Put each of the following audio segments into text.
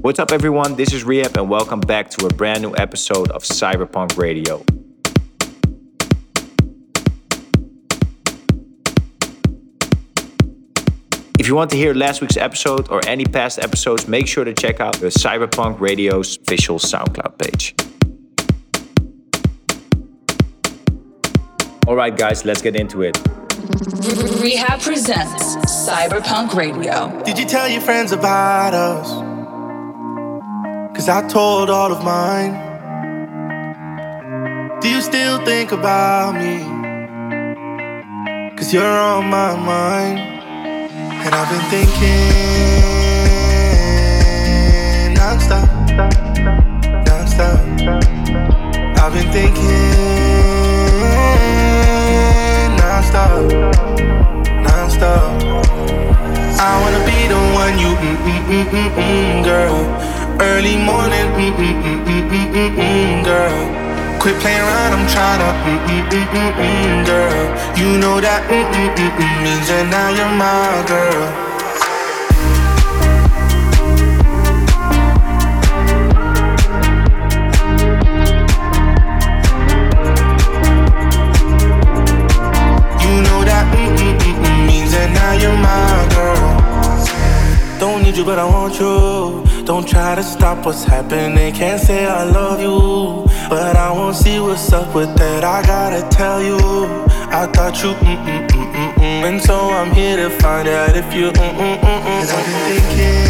What's up, everyone? This is R3HAB, and welcome back to a brand new episode of CYB3RPVNK Radio. If you want to hear last week's episode or any past episodes, make sure to check out the CYB3RPVNK Radio's official SoundCloud page. All right, guys, let's get into it. R3HAB presents CYB3RPVNK Radio. Did you tell your friends about us? Cause I told all of mine. Do you still think about me? Cause you're on my mind. And I've been thinking non-stop, non-stop. I've been thinking non-stop, non-stop. I wanna be the one you mm mm mm mm mm girl. Early morning mm mm mm mm mm mm mm girl. Quit playing around, I'm tryna mm mm mm mm mm girl. You know that mm mm mm mm girl. You know that mm mm mm mm means that now you're my girl. Don't need you, but I want you. Don't try to stop what's happening. Can't say I love you, but I won't see what's up with that. I gotta tell you, I thought you mm mm mm mm mm, and so I'm here to find out if you mm mm mm mm. Cause I've been thinking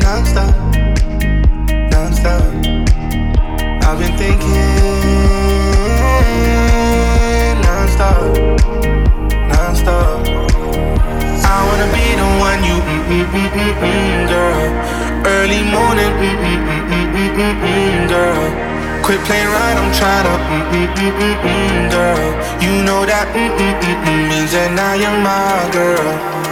non-stop, non-stop. I've been thinking non-stop, non-stop. I wanna be the one you mm mm mm mm mm. Early morning mm mm mm mm mm mm mm girl. Quit playing right, I'm trying mm mm mm mm mm girl. You know that mm mm mm mm means that now you're my girl.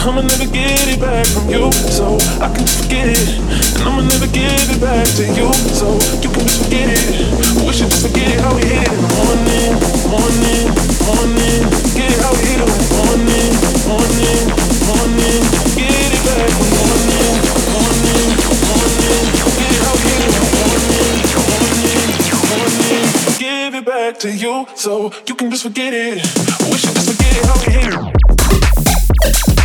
I'ma never get it back from you, so I can just forget it. And I'ma never give it back to you, so you can just forget it. We should just forget it how we hit it morning, morning, morning. Get it how we hit it morning, morning, morning. Get it back in morning, morning, morning. Get it how we hit it morning, morning, morning. Give it back to you, so you can just forget it. We should just forget it how we hit it.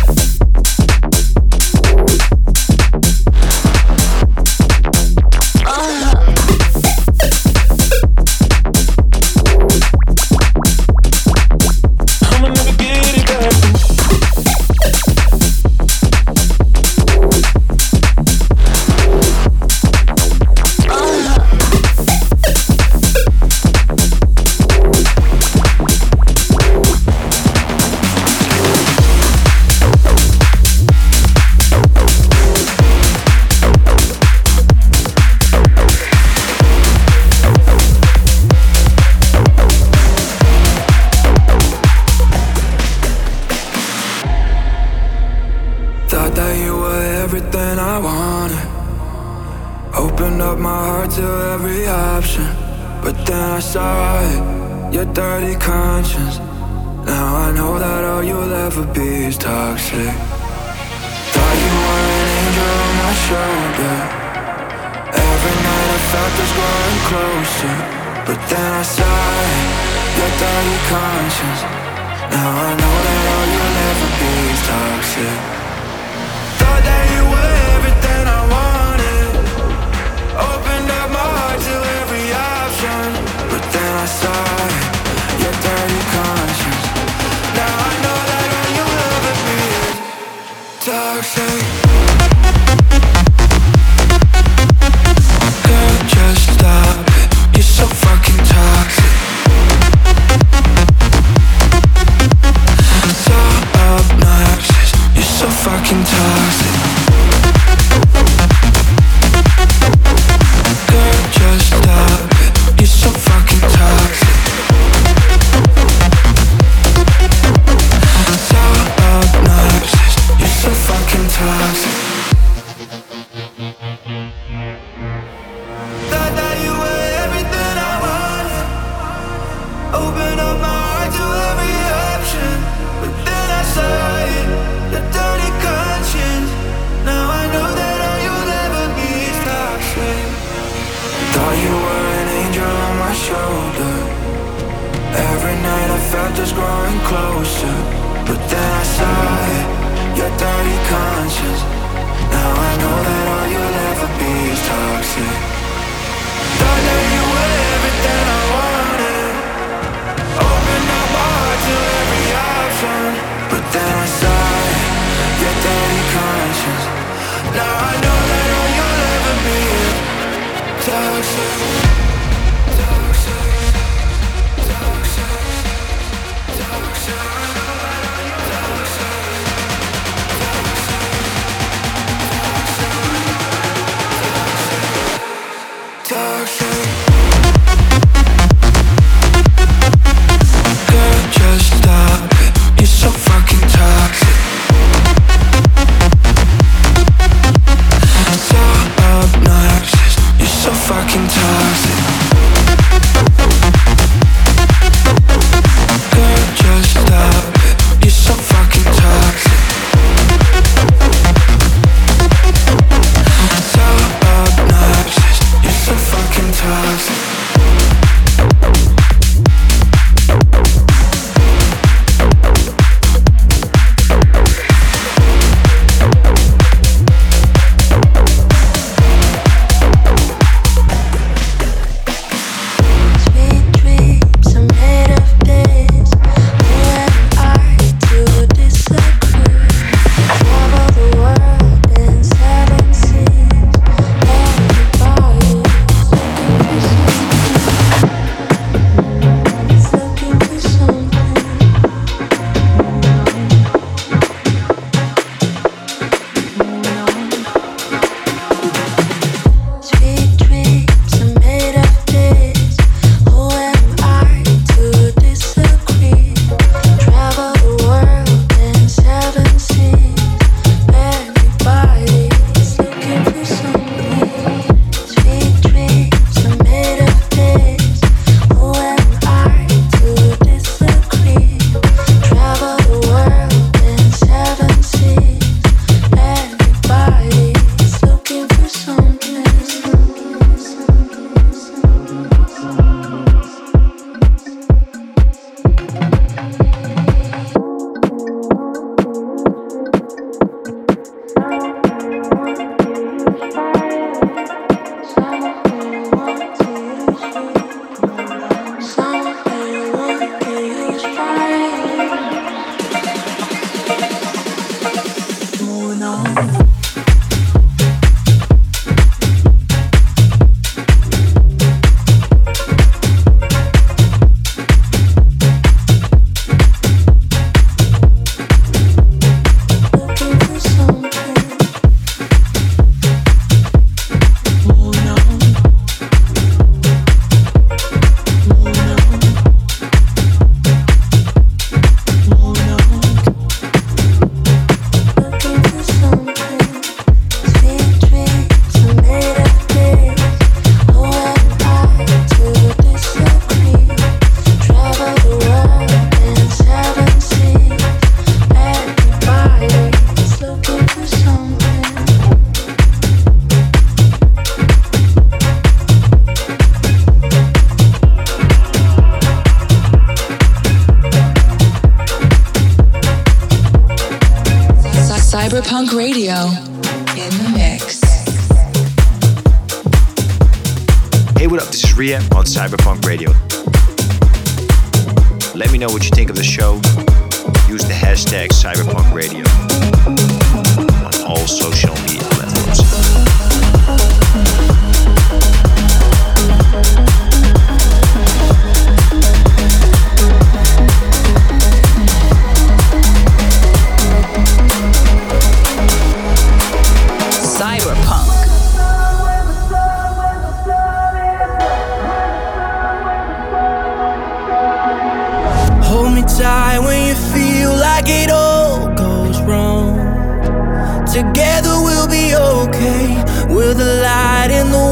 Together we'll be okay. We're the light in the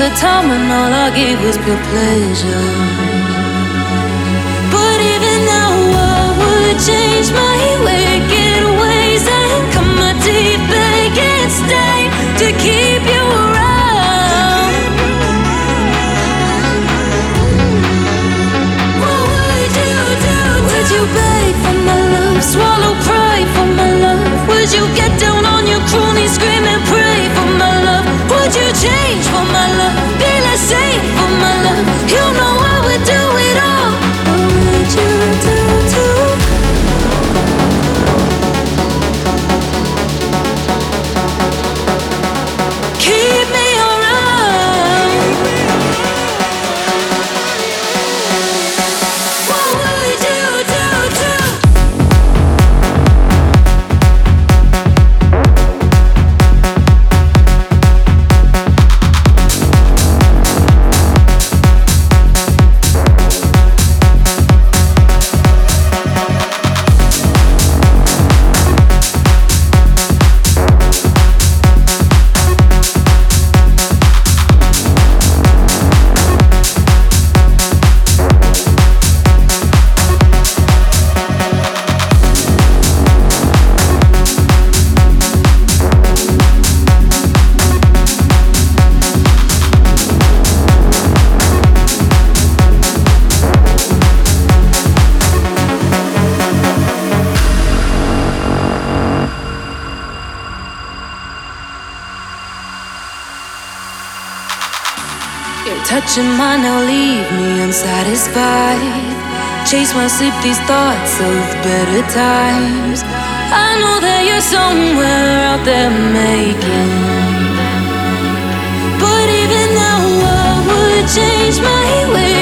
a time when all I gave was pure pleasure. these thoughts of better times. I know that you're somewhere out there making. But even now, I would change my way.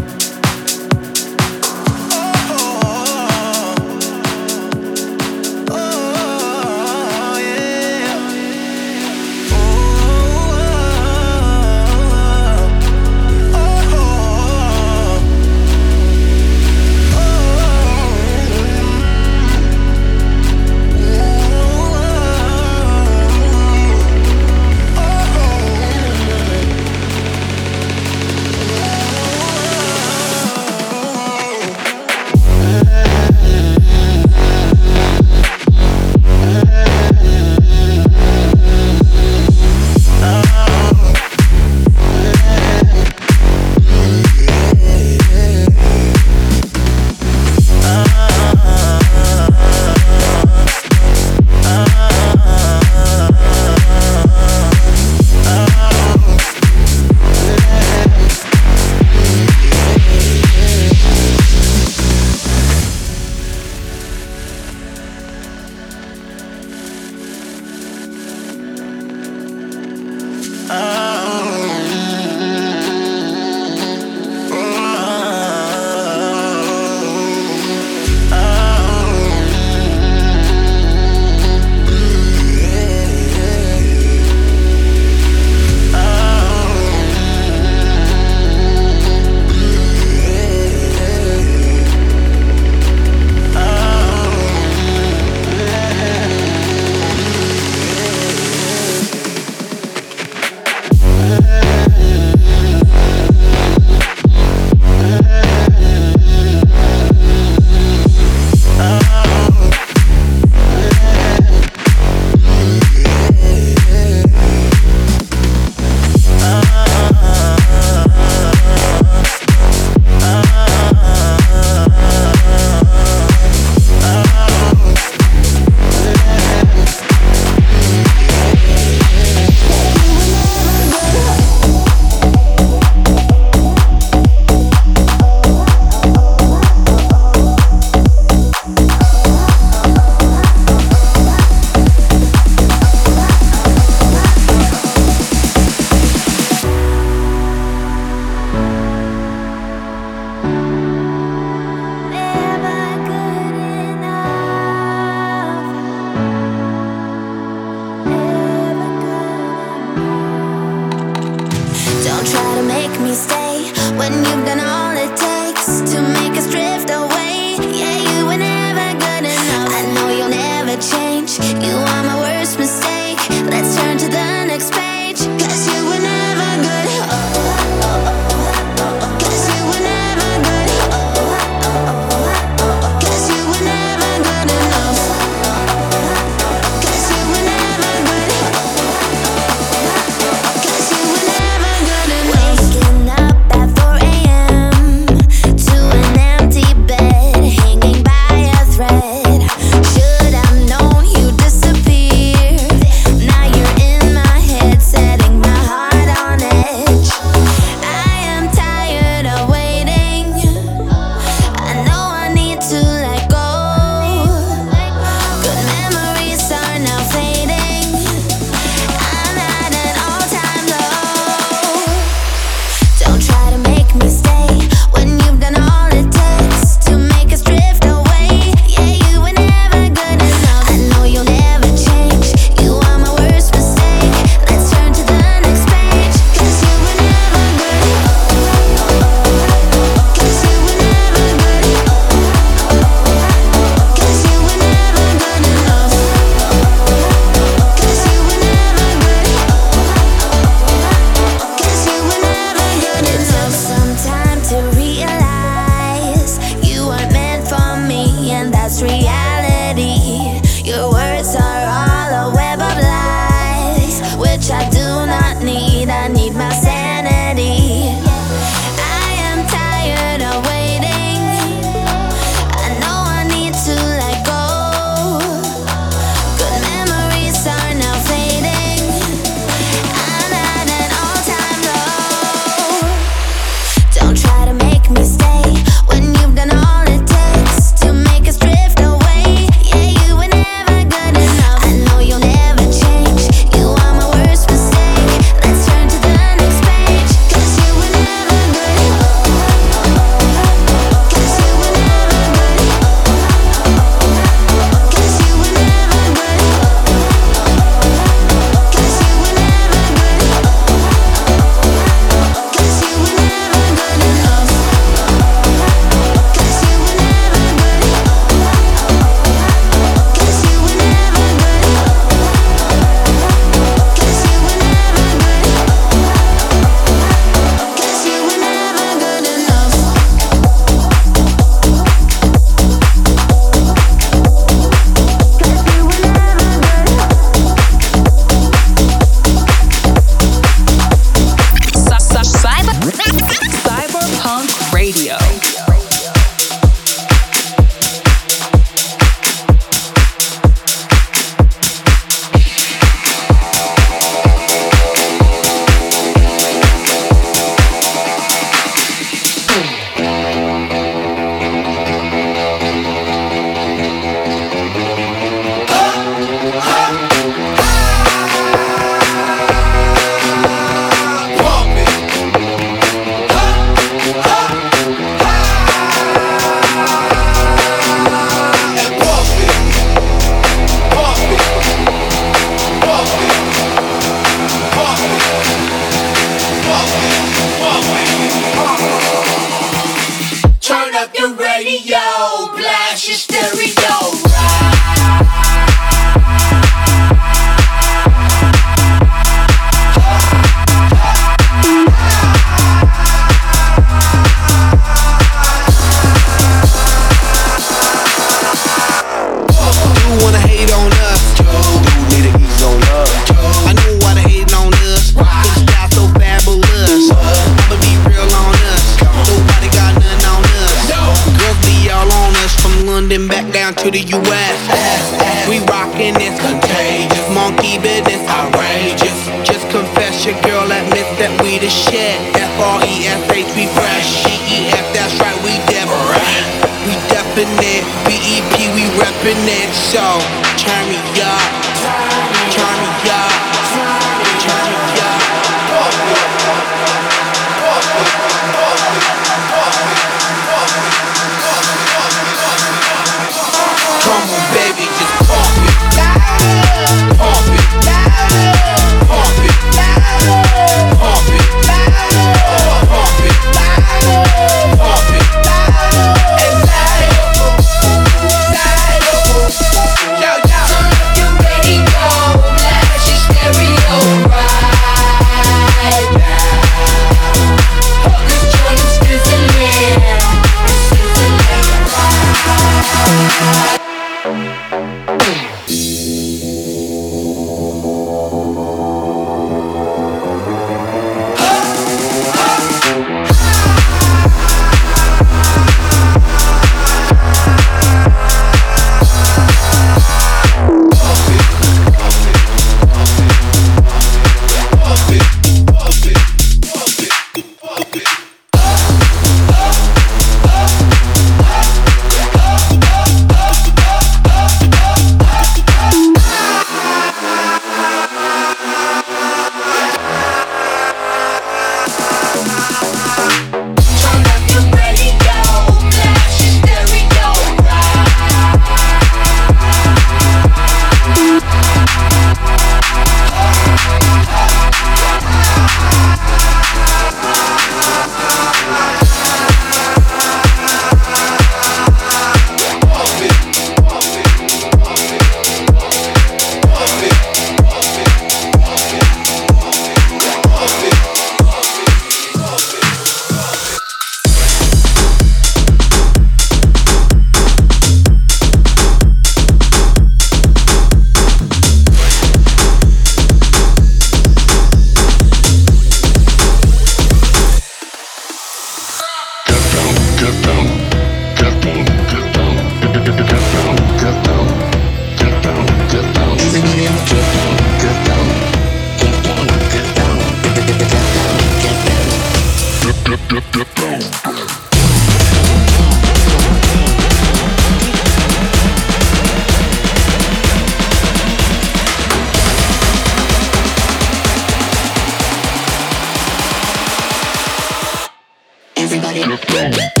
Let's go.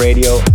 Radio.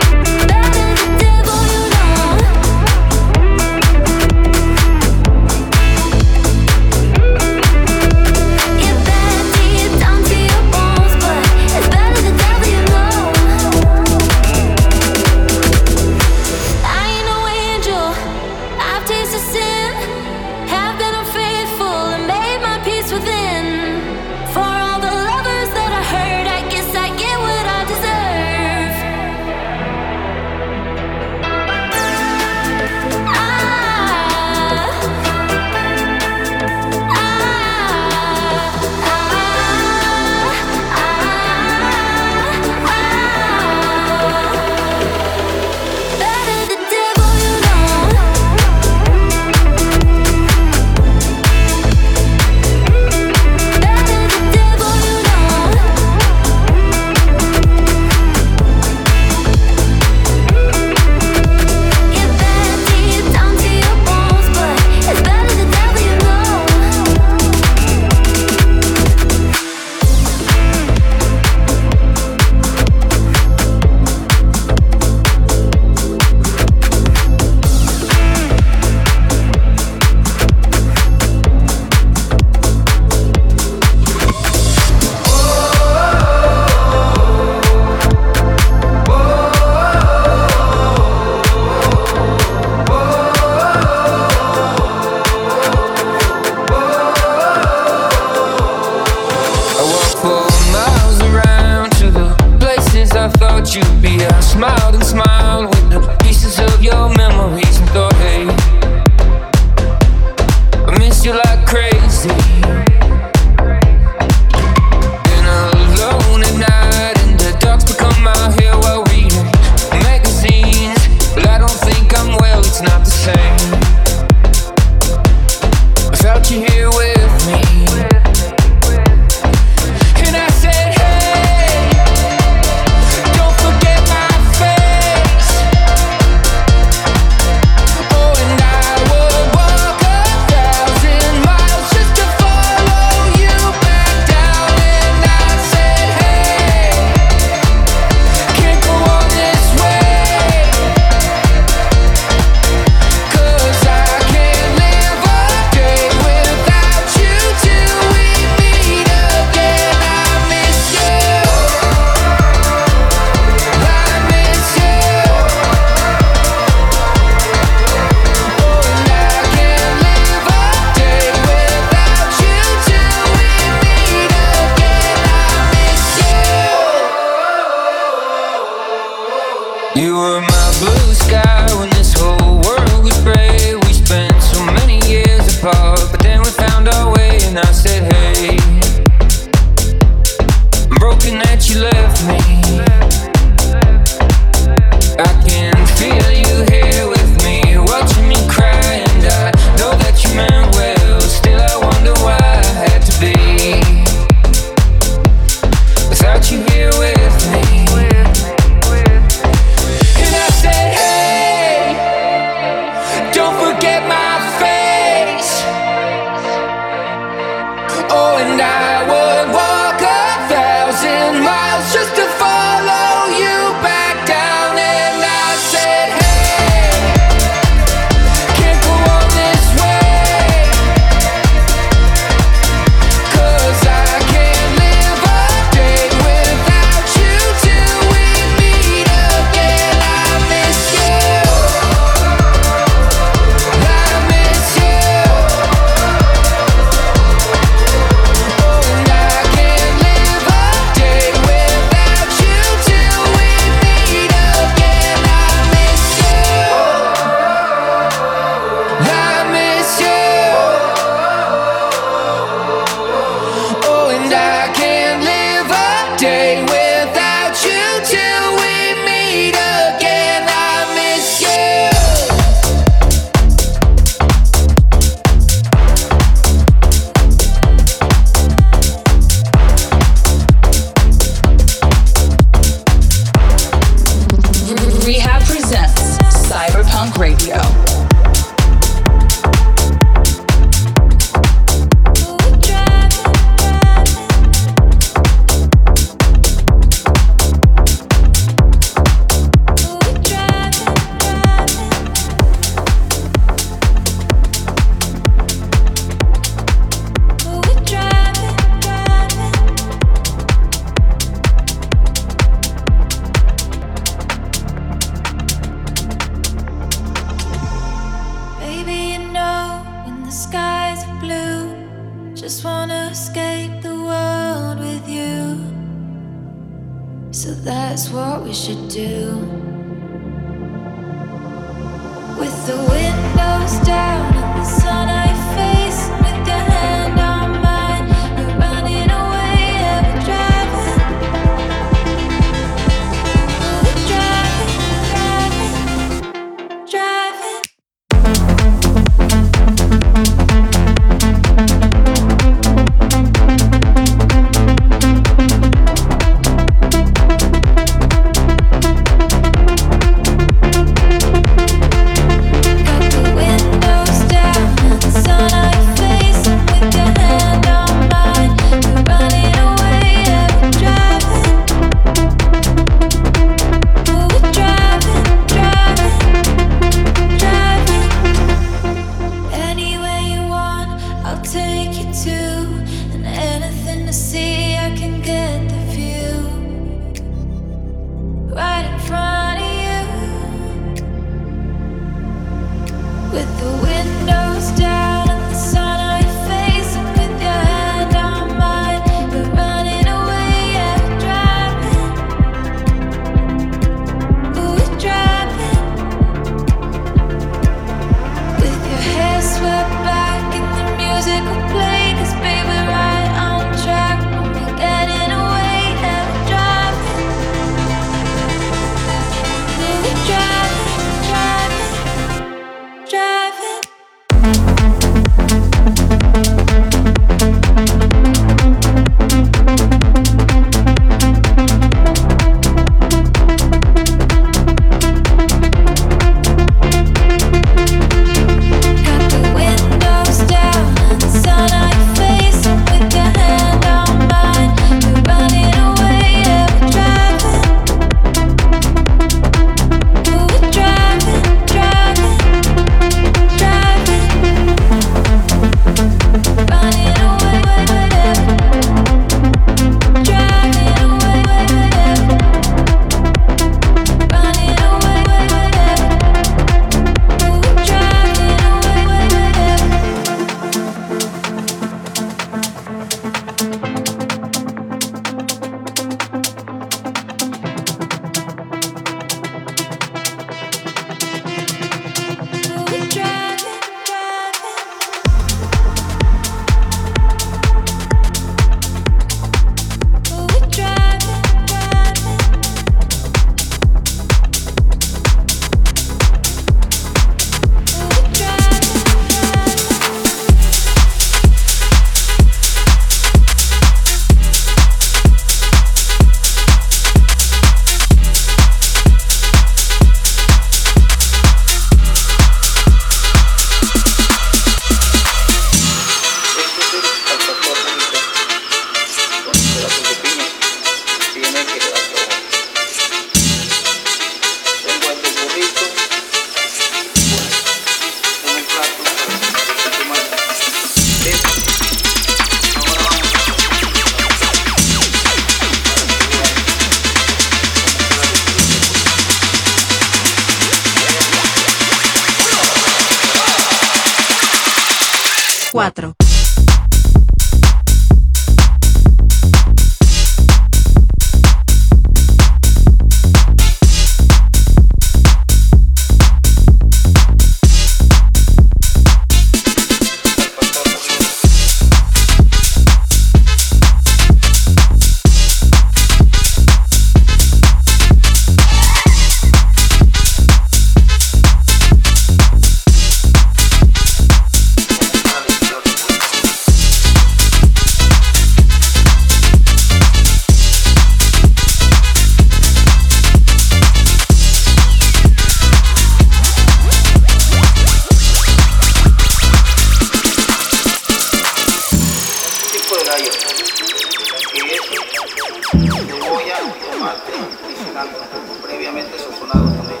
Cebolla, tomate y cilantro, previamente sazonado también,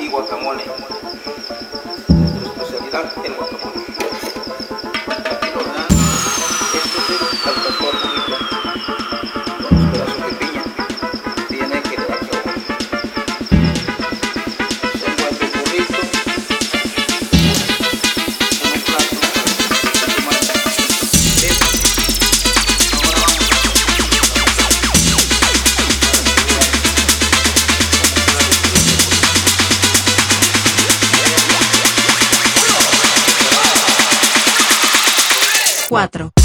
y guacamole. 4.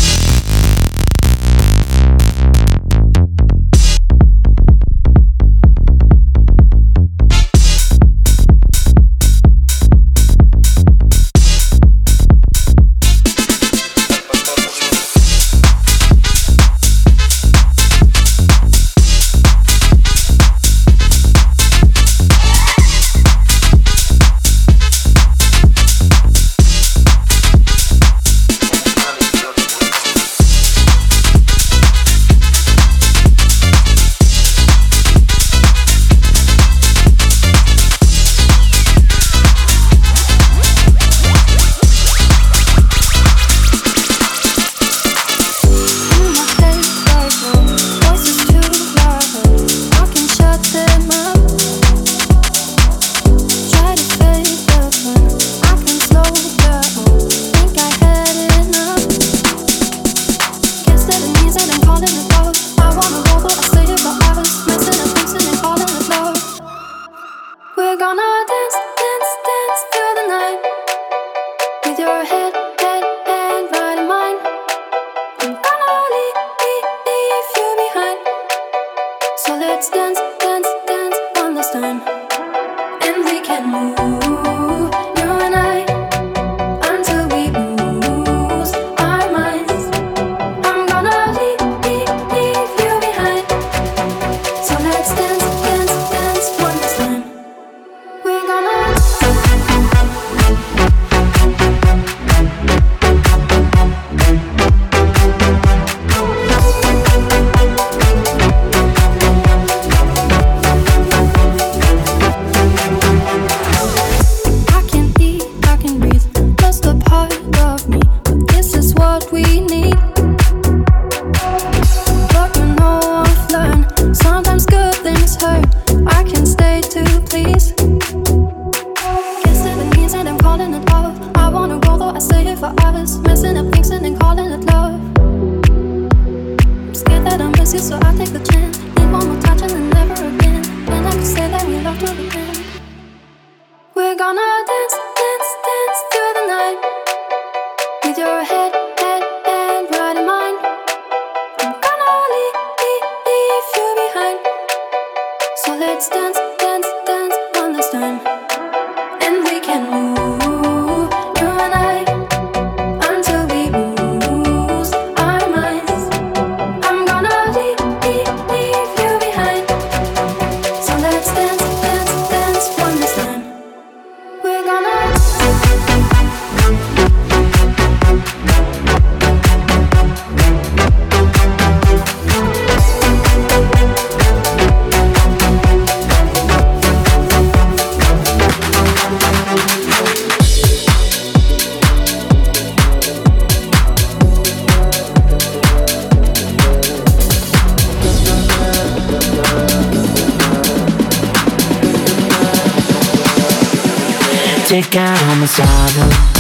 it out on the sidewalk